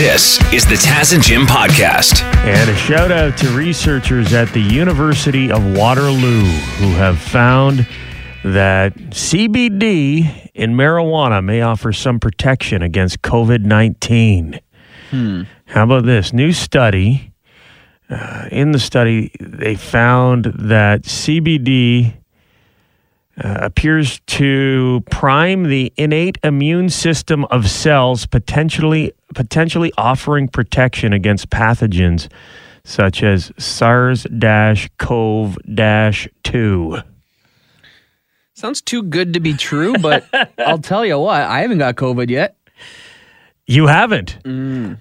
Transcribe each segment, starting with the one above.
This is the Taz and Jim podcast. And a shout out to researchers at the University of Waterloo who have found that CBD in marijuana may offer some protection against COVID 19. How about this? New study. Uh, in the study, they found that CBD uh, appears to prime the innate immune system of cells, potentially potentially offering protection against pathogens such as SARS-CoV-2. Sounds too good to be true, but I'll tell you what, I haven't got COVID yet. You haven't.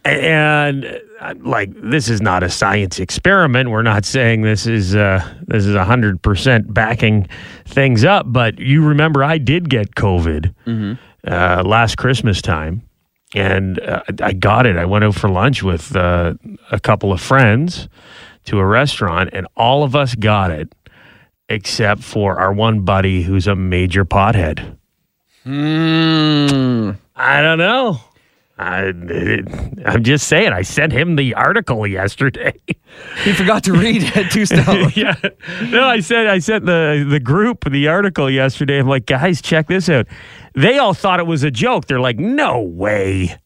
And uh, like this is not a science experiment. We're not saying this is uh this is 100% backing things up, but you remember I did get COVID uh, last Christmas time. And uh, I got it. I went out for lunch with uh, a couple of friends to a restaurant, and all of us got it except for our one buddy who's a major pothead. Mm. I don't know. I, I'm just saying. I sent him the article yesterday. He forgot to read it too stoned. yeah, no, I said I sent the the group the article yesterday. I'm like, guys, check this out. They all thought it was a joke. They're like, no way.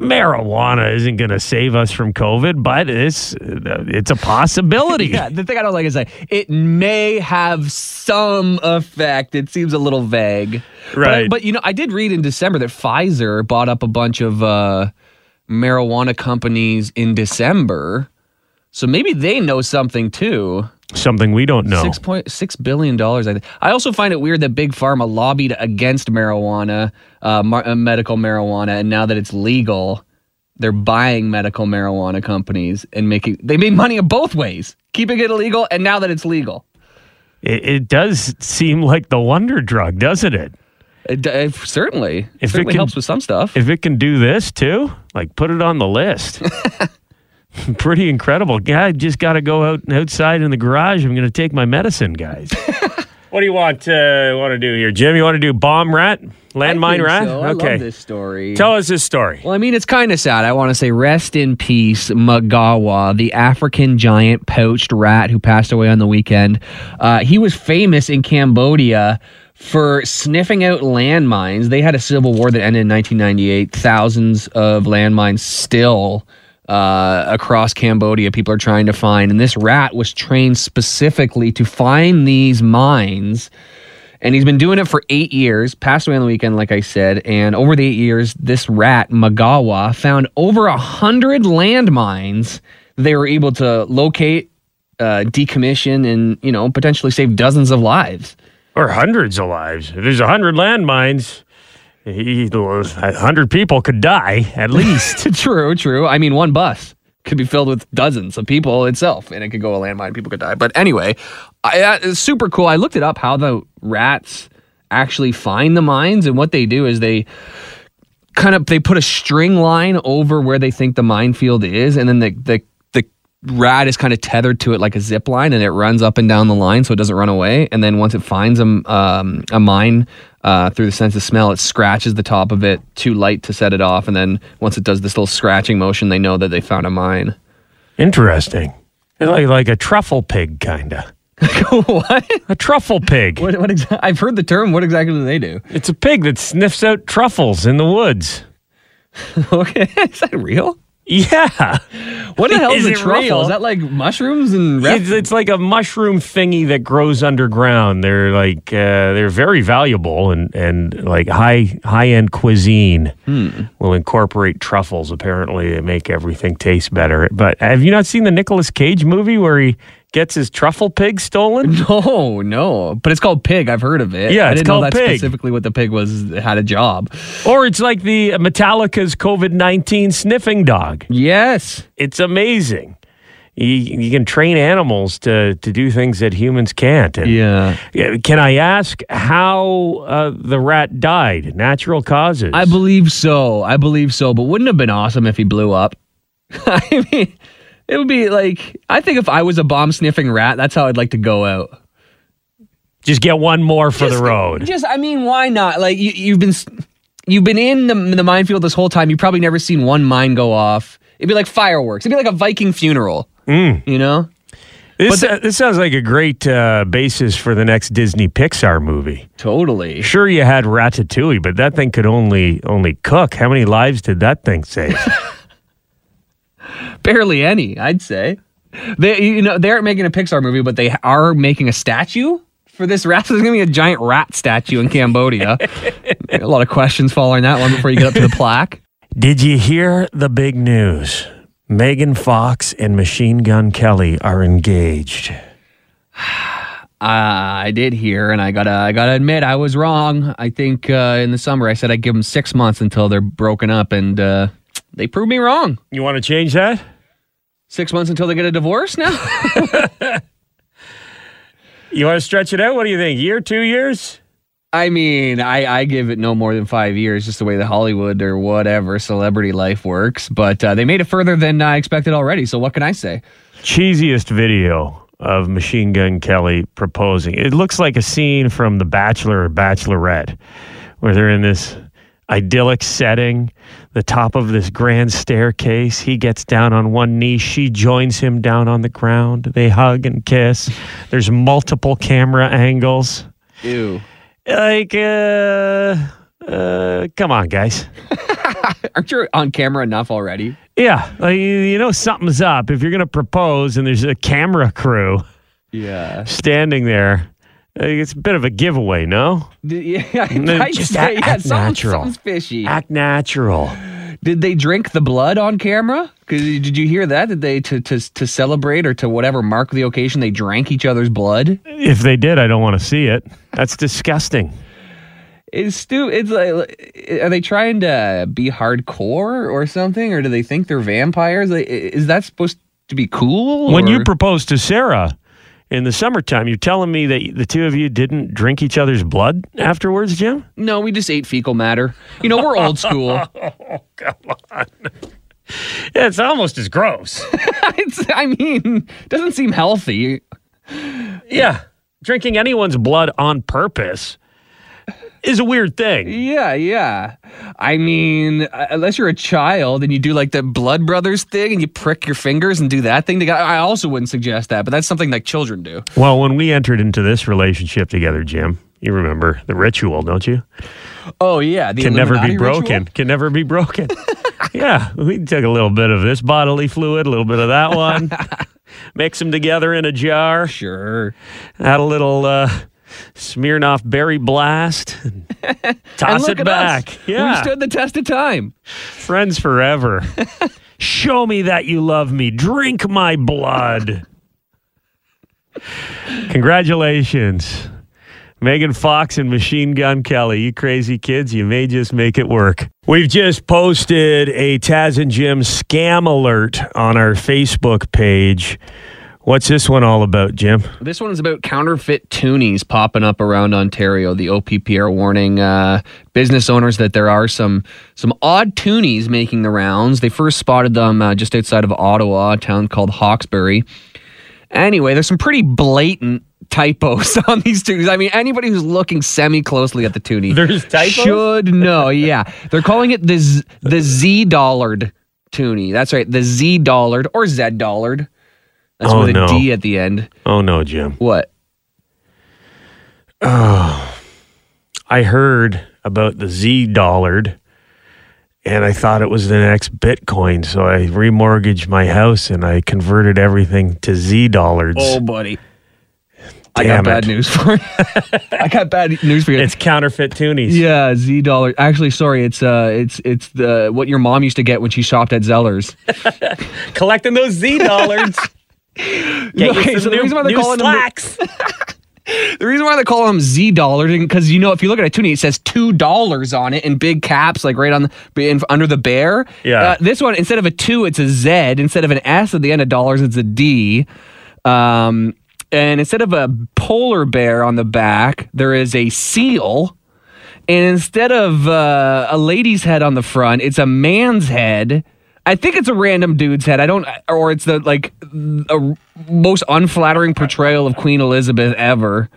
Marijuana isn't going to save us from COVID, but it's it's a possibility. Yeah, the thing I don't like is like it may have some effect. It seems a little vague. But- Right. But, you know, I did read in December that Pfizer bought up a bunch of uh, marijuana companies in December. So maybe they know something too. Something we don't know. Six point six billion dollars. I think. I also find it weird that big pharma lobbied against marijuana, uh, mar- uh, medical marijuana, and now that it's legal, they're buying medical marijuana companies and making. They made money in both ways, keeping it illegal, and now that it's legal, It, it does seem like the wonder drug, doesn't it? it, it certainly If it certainly can- helps with some stuff. If it can do this too, like put it on the list. Pretty incredible. Yeah, I just got to go out outside in the garage. I'm going to take my medicine, guys. what do you want uh, want to do here, Jim? You want to do bomb rat, landmine rat? so. I okay. love this story. Tell us this story. Well, I mean, it's kind of sad. I want to say rest in peace, Magawa, the African giant pouched rat who passed away on the weekend. Uh, he was famous in Cambodia for sniffing out landmines. They had a civil war that ended in 1998. Thousands of landmines still uh, across Cambodia people are trying to find. And this rat was trained specifically to find these mines and he's been doing it for eight years. Passed away on the weekend, like I said. And over the eight years, this rat Magawa found over a hundred landmines. They were able to locate, uh, decommission, and you know potentially save dozens of lives. Or hundreds of lives. If there's a hundred landmines, he, a hundred people could die at least. true, true. I mean, one bus could be filled with dozens of people itself, and it could go a landmine. People could die. But anyway, I, uh, it's super cool. I looked it up how the rats actually find the mines, and what they do is they kind of they put a string line over where they think the minefield is, and then the the the rat is kind of tethered to it like a zip line, and it runs up and down the line so it doesn't run away. And then once it finds a um, a mine uh, through the sense of smell, it scratches the top of it too light to set it off, and then once it does this little scratching motion, they know that they found a mine. Interesting. Like like a truffle pig, kinda. what? A truffle pig. What? What? Exa- I've heard the term. What exactly do they do? It's a pig that sniffs out truffles in the woods. okay, is that real? Yeah. What the hell is Is a truffle? real? Is that like mushrooms and? Rep- It's, it's like a mushroom thingy that grows underground. They're like uh, they're very valuable and, and like high high end cuisine will incorporate truffles. Apparently, they make everything taste better. But have you not seen the Nicolas Cage movie where he gets his truffle pig stolen? No, no, but it's called pig. I've heard of it. Yeah, I it's didn't called know that's pig. specifically what the pig was had a job. Or it's like the Metallica's COVID nineteen sniffing dog. Yes, It's amazing. You, you can train animals to, to do things that humans can't. And yeah. Yeah, Can I ask how uh, the rat died? Natural causes. I believe so. I believe so. But wouldn't it have been awesome if he blew up? I mean, it would be like I think if I was a bomb sniffing rat, that's how I'd like to go out. Just get one more for the road. Just, I mean, why not? Like you, you've been, s- you've been in the, the minefield this whole time. You've probably never seen one mine go off. It'd be like fireworks. It'd be like a Viking funeral. Mm. You know? This, uh, this sounds like a great uh, basis for the next Disney Pixar movie. Totally. Sure, you had Ratatouille, but that thing could only only cook. How many lives did that thing save? Barely any, I'd say. They, you know, they aren't making a Pixar movie, but they are making a statue for this rat. There's gonna be a giant rat statue in Cambodia. a lot of questions following that one before you get up to the plaque. Did you hear the big news? Megan Fox and Machine Gun Kelly are engaged. Uh, I did hear, and I gotta, I gotta admit, I was wrong. I think uh, in the summer I said I'd give them six months until they're broken up, and uh, they proved me wrong. You want to change that? Six months until they get a divorce now. You want to stretch it out? What do you think? Year, two years? I mean, I, I give it no more than five years, just the way the Hollywood or whatever celebrity life works. But uh, they made it further than I expected already. So what can I say? Cheesiest video of Machine Gun Kelly proposing. It looks like a scene from The Bachelor or Bachelorette, where they're in this idyllic setting, the top of this grand staircase. He gets down on one knee. She joins him down on the ground. They hug and kiss. There's multiple camera angles. Ew. Like, uh, uh, come on, guys. Aren't you on camera enough already? Yeah, like, you you know something's up if you're going to propose and there's a camera crew Yeah. standing there. Uh, It's a bit of a giveaway, no? yeah, I'd just say, act- yeah, act something- natural. Something's fishy. Act natural. Did they drink the blood on camera? did you hear that? Did they to, to to celebrate or to whatever mark the occasion they drank each other's blood? If they did, I don't want to see it. That's disgusting. It's stu. It's like, are they trying to be hardcore or something, or do they think they're vampires? Like, is that supposed to be cool? When you or- proposed to Sarah in the summertime, you're telling me that the two of you didn't drink each other's blood afterwards, Jim? no, we just ate fecal matter. You know, we're old school. Oh, come on. Yeah, it's almost as gross. it's, I mean, doesn't seem healthy. yeah. Drinking anyone's blood on purpose is a weird thing. Yeah, yeah. I mean, uh, unless you're a child and you do like the Blood Brothers thing and you prick your fingers and do that thing together, I also wouldn't suggest that, but that's something like children do. Well, when we entered into this relationship together, Jim, you remember the ritual, don't you? Oh yeah, the Can never be broken. ritual? Can never be broken. yeah, we took a little bit of this bodily fluid, a little bit of that one, mix them together in a jar, Sure. add a little uh, Smirnoff Berry Blast, toss it back. us. Yeah, We stood the test of time. friends forever. Show me that you love me. Drink my blood. Congratulations. Megan Fox and Machine Gun Kelly. You crazy kids, you may just make it work. We've just posted a Taz and Jim scam alert on our Facebook page. What's this one all about, Jim? This one is about counterfeit toonies popping up around Ontario. The OPP are warning uh, business owners that there are some some odd toonies making the rounds. They first spotted them uh, just outside of Ottawa, a town called Hawkesbury. Anyway, there's some pretty blatant typos on these toonies. I mean, anybody who's looking semi closely at the toonie There's typos? should know. Yeah, they're calling it the Z, the Z dollared toonie. That's right, the Z dollared or Z dollared. That's Oh, with a D no. at the end. Oh no, Jim. What? Oh, I heard about the Z dollared and I thought it was the next Bitcoin. So I remortgaged my house and I converted everything to Z dollars. Oh, buddy. I Damn got bad news for you. I got bad news for you. It's counterfeit toonies. yeah, Z dollar. Actually, sorry, it's uh, it's it's the what your mom used to get when she shopped at Zellers. Collecting those Z dollars. Get Okay, you so the new, reason why they're new calling them- slacks. The reason why they call them Z dollars because you know if you look at a toonie, it says two dollars on it in big caps, like right on the in, under the bear. Yeah. Uh, this one instead of a two, it's a Z. Instead of an S at the end of dollars, it's a D. Um, and instead of a polar bear on the back, there is a seal. And instead of uh, a lady's head on the front, it's a man's head. I think it's a random dude's head. I don't, or it's the like a most unflattering portrayal of Queen Elizabeth ever.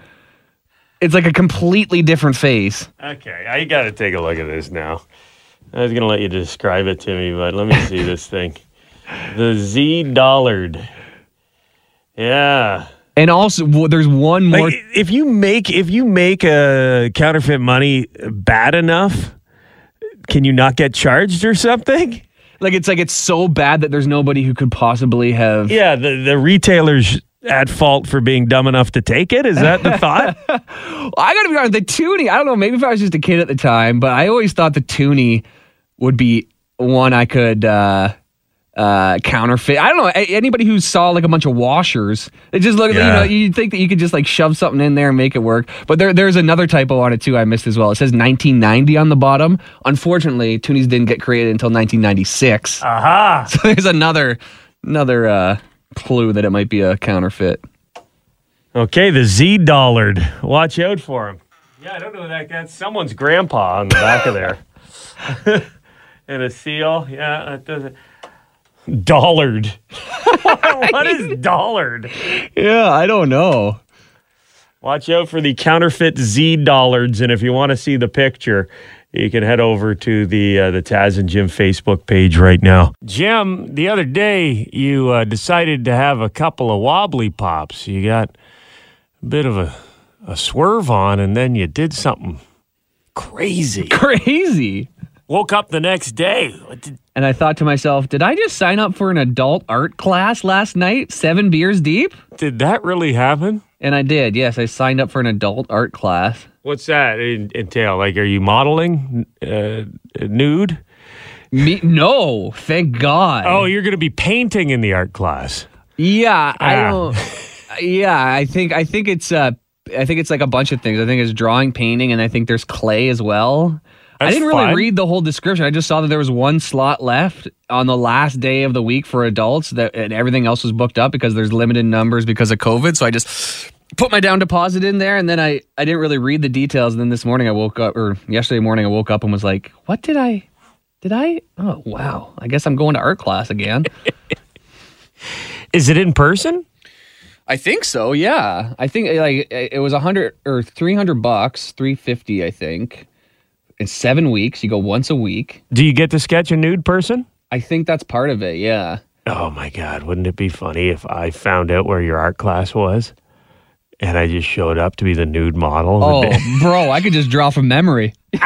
It's like a completely different face. Okay, I got to take a look at this now. I was going to let you describe it to me, but let me see this thing. The Z Dollard. Yeah. And also, w- there's one more. Like, if you make if you make a counterfeit money bad enough, can you not get charged or something? Like it's like it's so bad that there's nobody who could possibly have. Yeah, the the retailers at fault for being dumb enough to take it. Is that the thought? I gotta be honest, the toonie. I don't know. Maybe if I was just a kid at the time, but I always thought the toonie would be one I could uh, uh, counterfeit. I don't know. Anybody who saw like a bunch of washers, it just look. At you know, you think that you could just like shove something in there and make it work. But there, there's another typo on it too. I missed as well. It says 1990 on the bottom. Unfortunately, toonies didn't get created until 1996. Aha! So there's another another uh, clue that it might be a counterfeit. Okay, the Z Dollard. Watch out for him. Yeah, I don't know that. That's someone's grandpa on the back of there. and a seal. Yeah, that doesn't. Dollard. what is Dollard? Yeah, I don't know. Watch out for the counterfeit Z Dollards, and if you want to see the picture, you can head over to the uh, the Taz and Jim Facebook page right now. Jim, the other day you uh, decided to have a couple of wobbly pops. You got a bit of a, a swerve on, and then you did something crazy. Crazy. Woke up the next day. What did- And I thought to myself, did I just sign up for an adult art class last night, seven beers deep? Did that really happen? And I did. Yes, I signed up for an adult art class. What's that entail? Like, are you modeling uh, nude? Me, no, thank God. Oh, you're going to be painting in the art class. yeah. I Ah. don't. Yeah, I think I think it's uh, I think it's like a bunch of things. I think it's drawing, painting, and I think there's clay as well. I didn't really read the whole description. I just saw that there was one slot left on the last day of the week for adults that and everything else was booked up because there's limited numbers because of COVID. So I just put my down deposit in there and then I I didn't really read the details and then this morning I woke up or yesterday morning I woke up and was like, "What did I did I? Oh, wow. I guess I'm going to art class again." Is it in person? I think so. Yeah, I think like it was a hundred or three hundred bucks, three fifty, I think. In seven weeks, you go once a week. Do you get to sketch a nude person? I think that's part of it. Yeah. Oh my God, wouldn't it be funny if I found out where your art class was and I just showed up to be the nude model? Oh, bro, I could just draw from memory. but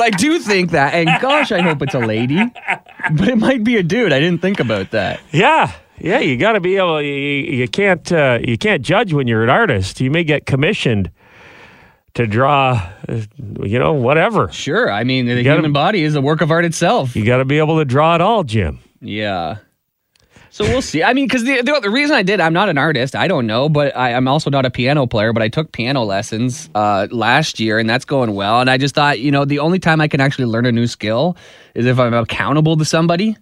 I do think that, and gosh, I hope it's a lady. But it might be a dude. I didn't think about that. yeah. Yeah, you got to be able. You, you can't. Uh, you can't judge when you're an artist. You may get commissioned to draw. You know, whatever. Sure. I mean, the gotta- human body is a work of art itself. You got to be able to draw it all, Jim. Yeah. So we'll see. I mean, because the, the the reason I did, I'm not an artist. I don't know, but I, I'm also not a piano player. But I took piano lessons uh, last year, and that's going well. And I just thought, you know, the only time I can actually learn a new skill is if I'm accountable to somebody.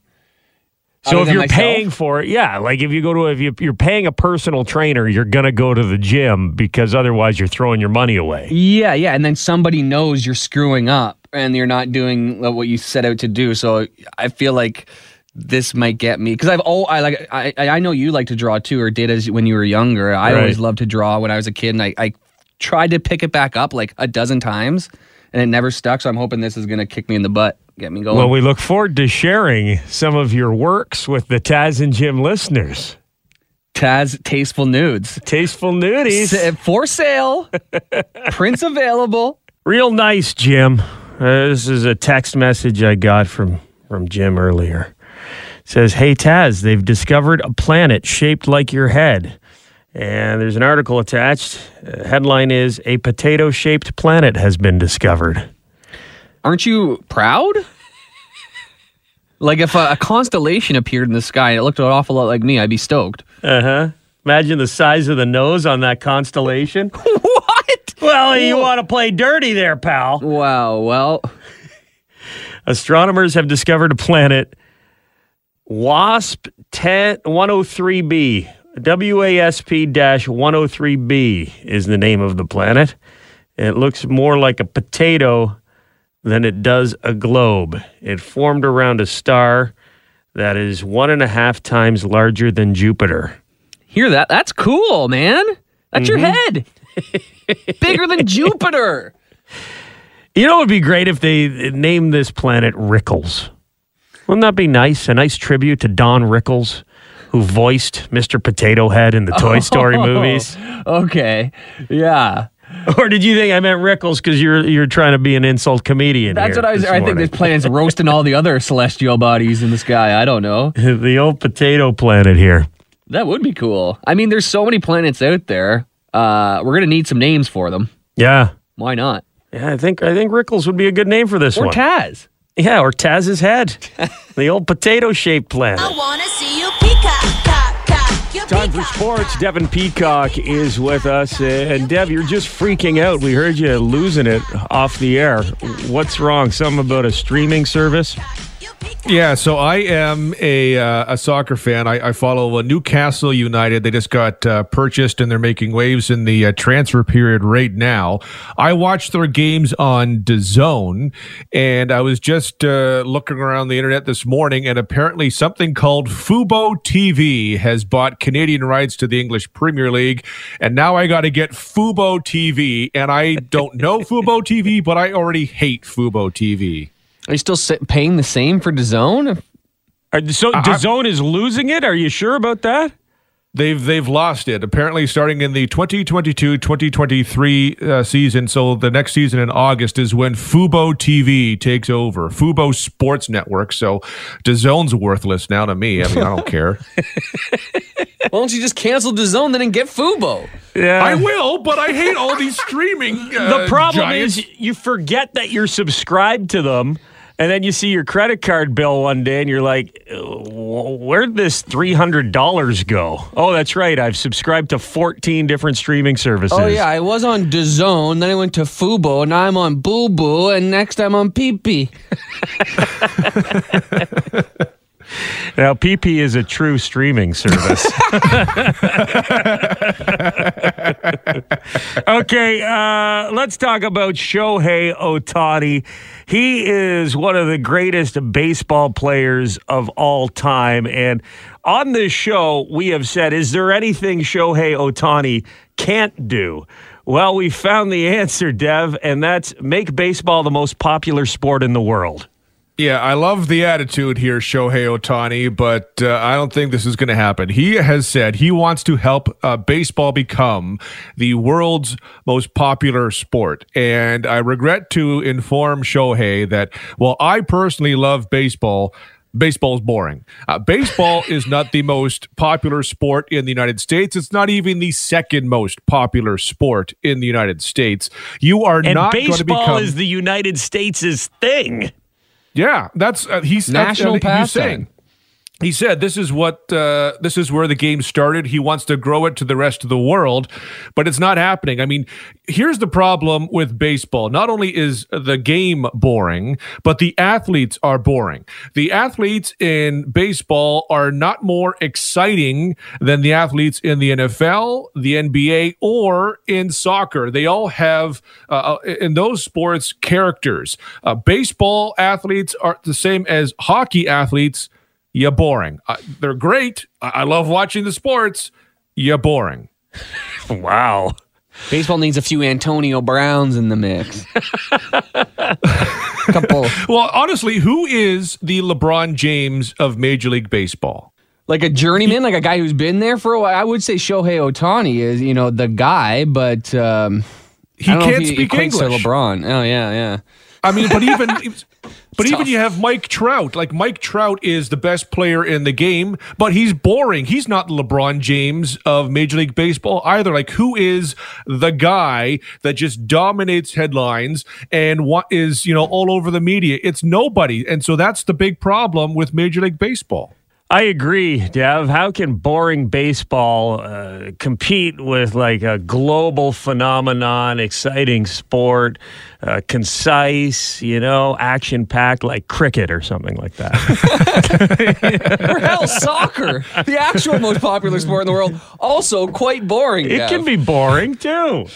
So if you're myself? paying for it, yeah, like if you go to if you, you're paying a personal trainer, you're gonna go to the gym because otherwise you're throwing your money away. Yeah, yeah, and then somebody knows you're screwing up and you're not doing what you set out to do. So I feel like this might get me because I've oh I like I I know you like to draw too or did as when you were younger. I Right. always loved to draw when I was a kid, and I I tried to pick it back up like a dozen times, and it never stuck. So I'm hoping this is gonna kick me in the butt, get me going. Well, we look forward to sharing some of your works with the Taz and Jim listeners. Taz tasteful nudes Tasteful nudies. S- for sale, prints available. Real nice, Jim. Uh, this is a text message I got from from Jim earlier. It says, "Hey Taz, they've discovered a planet shaped like your head." And there's an article attached. Uh, headline is A potato shaped planet has been discovered. Aren't you proud? Like if a, a constellation appeared in the sky and it looked an awful lot like me, I'd be stoked. Uh huh. Imagine the size of the nose on that constellation. what? Well, you want to play dirty there, pal. Wow. Well, Astronomers have discovered a planet, WASP 10 103b. WASP 103b is the name of the planet. It looks more like a potato than it does a globe. It formed around a star that is one and a half times larger than Jupiter. hear that? That's cool, man. That's your mm-hmm. head. Bigger than Jupiter. You know, it would be great if they named this planet Rickles. Wouldn't that be nice? A nice tribute to Don Rickles, who voiced Mr. Potato Head in the Toy Story movies. Okay. Yeah. Or did you think I meant Rickles because you're you're trying to be an insult comedian? That's here what I was. this I think this planet's roasting all the other celestial bodies in the sky. I don't know. the old potato planet here. That would be cool. I mean, there's so many planets out there. Uh, we're gonna need some names for them. Yeah. Why not? Yeah, I think I think Rickles would be a good name for this Or one. Or Taz. yeah, or Taz's head. the old potato shaped planet. I wanna see you Time for sports. Devin Peacock is with us. And Dev, you're just freaking out. We heard you losing it off the air. What's wrong? Something about a streaming service? Yeah, so I am a uh, a soccer fan. I, I follow uh, Newcastle United. They just got uh, purchased and they're making waves in the uh, transfer period right now. I watch their games on DAZN, and I was just uh, looking around the internet this morning, and apparently something called Fubo TV has bought Canadian rights to the English Premier League, and now I got to get Fubo TV, and I don't know Fubo TV, but I already hate Fubo TV. Are you still paying the same for DAZN? Are, so DAZN is losing it? Are you sure about that? They've they've lost it. Apparently, starting in the 2022-2023 uh, season, so the next season in August is when Fubo TV takes over. Fubo Sports Network. So DAZN's worthless now to me. I mean, I don't care. Why don't you just cancel DAZN then and get Fubo? Yeah. I will, but I hate all these streaming. Uh, the problem giants. is you forget that you're subscribed to them. And then you see your credit card bill one day and you're like, where'd this $300 go? Oh, that's right. I've subscribed to 14 different streaming services. Oh yeah, I was on DAZN, then I went to Fubo, now I'm on Boo Boo, and next I'm on Pee Pee. Now, PP is a true streaming service. okay, uh, let's talk about Shohei Ohtani. He is one of the greatest baseball players of all time. And on this show, we have said, is there anything Shohei Ohtani can't do? Well, we found the answer, Dev, and that's make baseball the most popular sport in the world. Yeah, I love the attitude here, Shohei Ohtani, but uh, I don't think this is going to happen. He has said he wants to help uh, baseball become the world's most popular sport. And I regret to inform Shohei that while I personally love baseball, baseball is boring. Uh, baseball is not the most popular sport in the United States. It's not even the second most popular sport in the United States. You are And not going to baseball become. is the United States' thing. Yeah, that's uh, he's that's- National uh, he's pastime. He said this is what uh, this is where the game started. He wants to grow it to the rest of the world, but it's not happening. I mean, here's the problem with baseball. Not only is the game boring, but the athletes are boring. The athletes in baseball are not more exciting than the athletes in the NFL, the NBA, or in soccer. They all have uh, in those sports characters. Uh, baseball athletes are the same as hockey athletes you're boring. Uh, they're great. I-, I love watching the sports. You're boring. Wow. Baseball needs a few Antonio Browns in the mix. Couple Well, honestly, who is the LeBron James of Major League Baseball? like a journeyman, like a guy who's been there for a while. I would say Shohei Ohtani is, you know, the guy, but um, He I don't know can't if he speak equates to English. LeBron. Oh yeah, yeah. I mean, but even but even tough. you have Mike Trout. Like Mike Trout is the best player in the game, but he's boring. He's not LeBron James of Major League Baseball either. Like who is the guy that just dominates headlines and what is, you know, all over the media? It's nobody. And so that's the big problem with Major League Baseball. I agree, Dev. How can boring baseball uh, compete with like a global phenomenon, exciting sport, uh, concise, you know, action packed like cricket or something like that? Or hell, soccer, the actual most popular sport in the world, also quite boring. it Gav. can be boring too.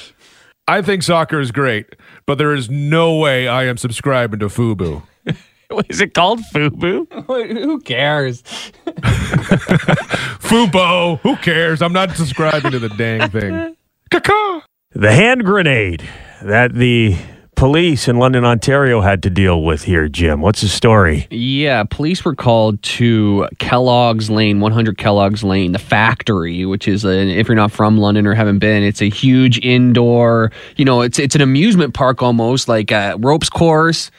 I think soccer is great, but there is no way I am subscribing to Fubu. Is it called FUBU? Who cares? Fubo, who cares? I'm not subscribing to the dang thing. Caca. The hand grenade that the police in London, Ontario had to deal with here, Jim. What's the story? Yeah, police were called to Kellogg's Lane, 100 Kellogg's Lane, the factory, which is, a, if you're not from London or haven't been, it's a huge indoor, you know, it's it's an amusement park almost, like a ropes course,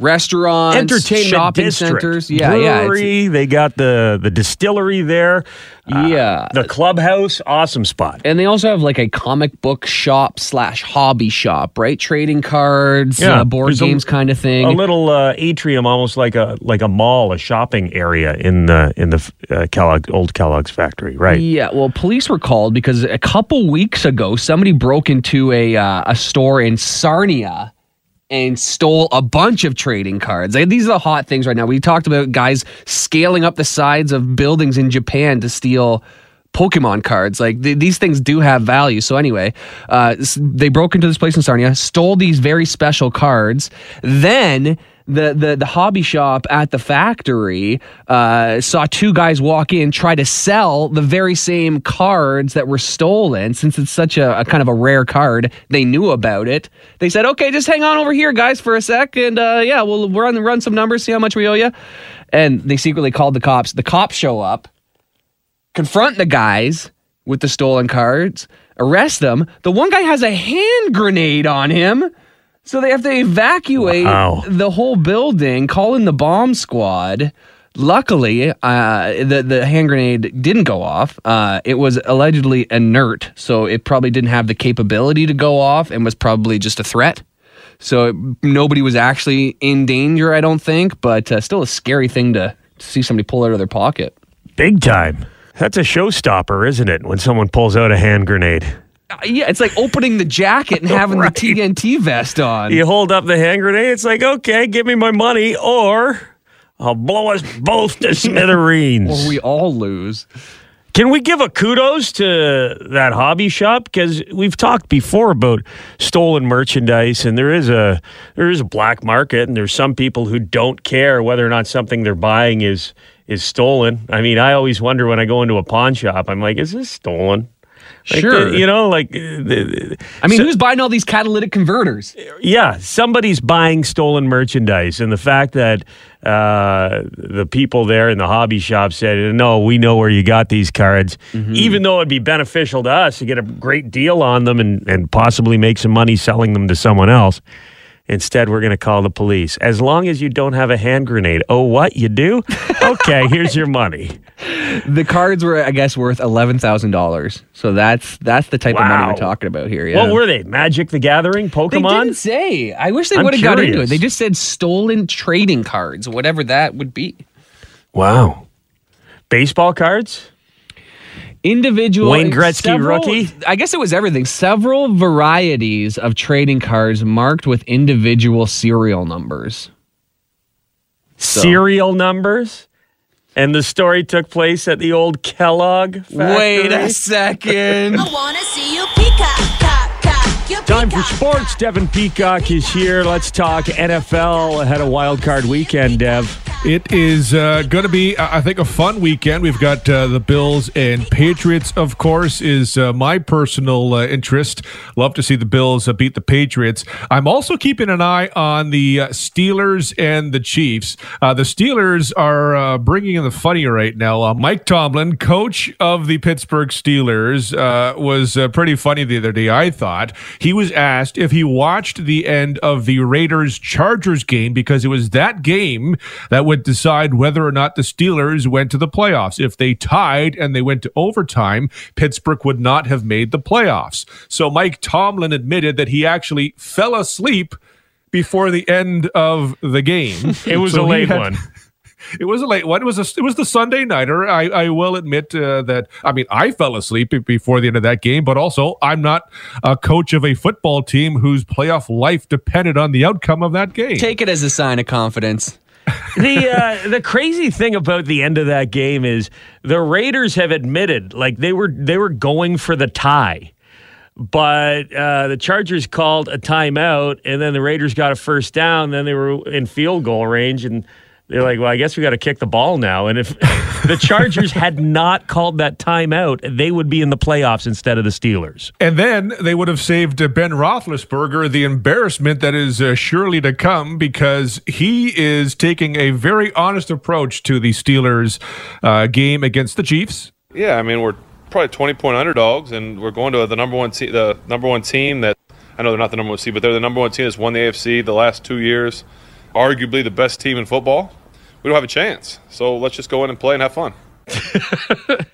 restaurants, Entertainment shopping district. centers. Yeah, yeah. Brewery, they got the, the distillery there. Uh, Yeah. The clubhouse, awesome spot. And they also have like a comic book shop slash hobby shop, right? Trading cards, Yeah, uh, board there's a- games kind of thing. A little uh, atrium, almost like a like a mall, a shopping area in the in the uh, Kellogg old Kellogg's factory, right? Yeah, well, police were called because a couple weeks ago, somebody broke into a uh, a store in Sarnia and stole a bunch of trading cards. These are the hot things right now. We talked about guys scaling up the sides of buildings in Japan to steal. Pokemon cards, like th- these things do have value. So anyway, uh, they broke into this place in Sarnia, stole these very special cards. Then the the the hobby shop at the factory uh, saw two guys walk in, try to sell the very same cards that were stolen. Since it's such a, a kind of a rare card, they knew about it. They said, "Okay, just hang on over here, guys, for a sec, and uh, yeah, we'll run run some numbers, see how much we owe you." And they secretly called the cops. The cops show up confront the guys with the stolen cards, arrest them. The one guy has a hand grenade on him. So they have to evacuate Wow. the whole building, call in the bomb squad. Luckily, uh, the the hand grenade didn't go off. Uh, it was allegedly inert, so it probably didn't have the capability to go off, and was probably just a threat. So it, nobody was actually in danger, I don't think. But uh, still, a scary thing to, to see somebody pull out of their pocket. Big time. That's a showstopper, isn't it? When someone pulls out a hand grenade. Uh, yeah, it's like opening the jacket and having Right. the TNT vest on. You hold up the hand grenade, it's like, okay, give me my money, or I'll blow us both to smithereens. Or we all lose. Can we give a kudos to that hobby shop because we've talked before about stolen merchandise and there is a there is a black market and there's some people who don't care whether or not something they're buying is is stolen. I mean, I always wonder when I go into a pawn shop, I'm like, is this stolen? Like, Sure. the- you know, like uh, the- I mean, so- who's buying all these catalytic converters? yeah, somebody's buying stolen merchandise, and the fact that uh, the people there in the hobby shop said, "No, we know where you got these cards," even though it'd be beneficial to us to get a great deal on them and and possibly make some money selling them to someone else. Instead, we're going to call the police. As long as you don't have a hand grenade. Oh, what you do? Okay, here's your money. The cards were, I guess, worth eleven thousand dollars. So that's that's the type of money we're talking about here. Yeah. What were they? Magic the Gathering? they Pokemon? didn't say. I wish they would have got into it. They just said stolen trading cards, whatever that would be. Wow. Baseball cards? Individual Wayne Gretzky several- rookie? I guess it was everything. Several varieties of trading cards marked with individual serial numbers. serial numbers. And the story took place at the old Kellogg factory. Wait a second. I wanna see you your Time for sports. Devin Peacock is here. Let's talk NFL ahead of Wild Card Weekend, Dev. It is uh, going to be, I think, a fun weekend. We've got uh, the Bills and Patriots, of course, is uh, my personal uh, interest. Love to see the Bills uh, beat the Patriots. I'm also keeping an eye on the uh, Steelers and the Chiefs. The Steelers are bringing in the funny right now. Mike Tomlin, coach of the Pittsburgh Steelers, was pretty funny the other day, I thought. He was asked if he watched the end of the Raiders Chargers game because it was that game that would decide whether or not the Steelers went to the playoffs. If they tied and they went to overtime, Pittsburgh would not have made the playoffs. So Mike Tomlin admitted that he actually fell asleep before the end of the game. It was So a late had- one. it was a late one. It was a, it was the Sunday nighter. I, I will admit uh, that. I mean, I fell asleep before the end of that game, but also I'm not a coach of a football team whose playoff life depended on the outcome of that game. Take it as a sign of confidence. the uh, the crazy thing about the end of that game is the Raiders have admitted like they were they were going for the tie, but uh, the Chargers called a timeout, and then the Raiders got a first down. Then they were in field goal range, and They're like, well, I guess we got to kick the ball now. And if the Chargers had not called that timeout, they would be in the playoffs instead of the Steelers. And then they would have saved uh, Ben Roethlisberger the embarrassment that is uh, surely to come because he is taking a very honest approach to the Steelers uh, game against the Chiefs. Yeah, I mean we're probably twenty point underdogs, and we're going to the number one te- the number one team that I know they're not the number one seed, but they're the number one team that's won the AFC the last two years, arguably the best team in football. We don't have a chance, so let's just go in and play and have fun.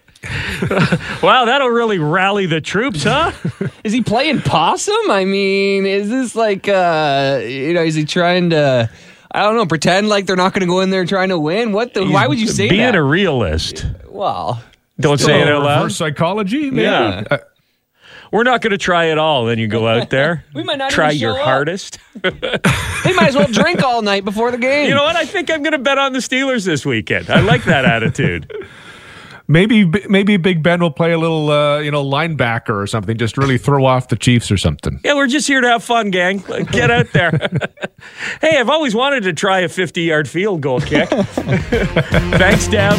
Wow, that'll really rally the troops, huh? Is he playing possum? I mean, is this like, uh, you know, is he trying to, I don't know, pretend like they're not going to go in there trying to win? What the, why would you say Being that? Being a realist. well, Don't say it out loud. Reverse psychology, maybe? Yeah. Uh, We're not going to try it all. Then you go out there. We might not try even your up. hardest. they might as well drink all night before the game. You know what? I think I'm going to bet on the Steelers this weekend. I like that attitude. maybe maybe Big Ben will play a little, uh, you know, linebacker or something, just really throw off the Chiefs or something. Yeah, we're just here to have fun, gang. Get out there. hey, I've always wanted to try a 50 yard field goal kick. Thanks, Dev.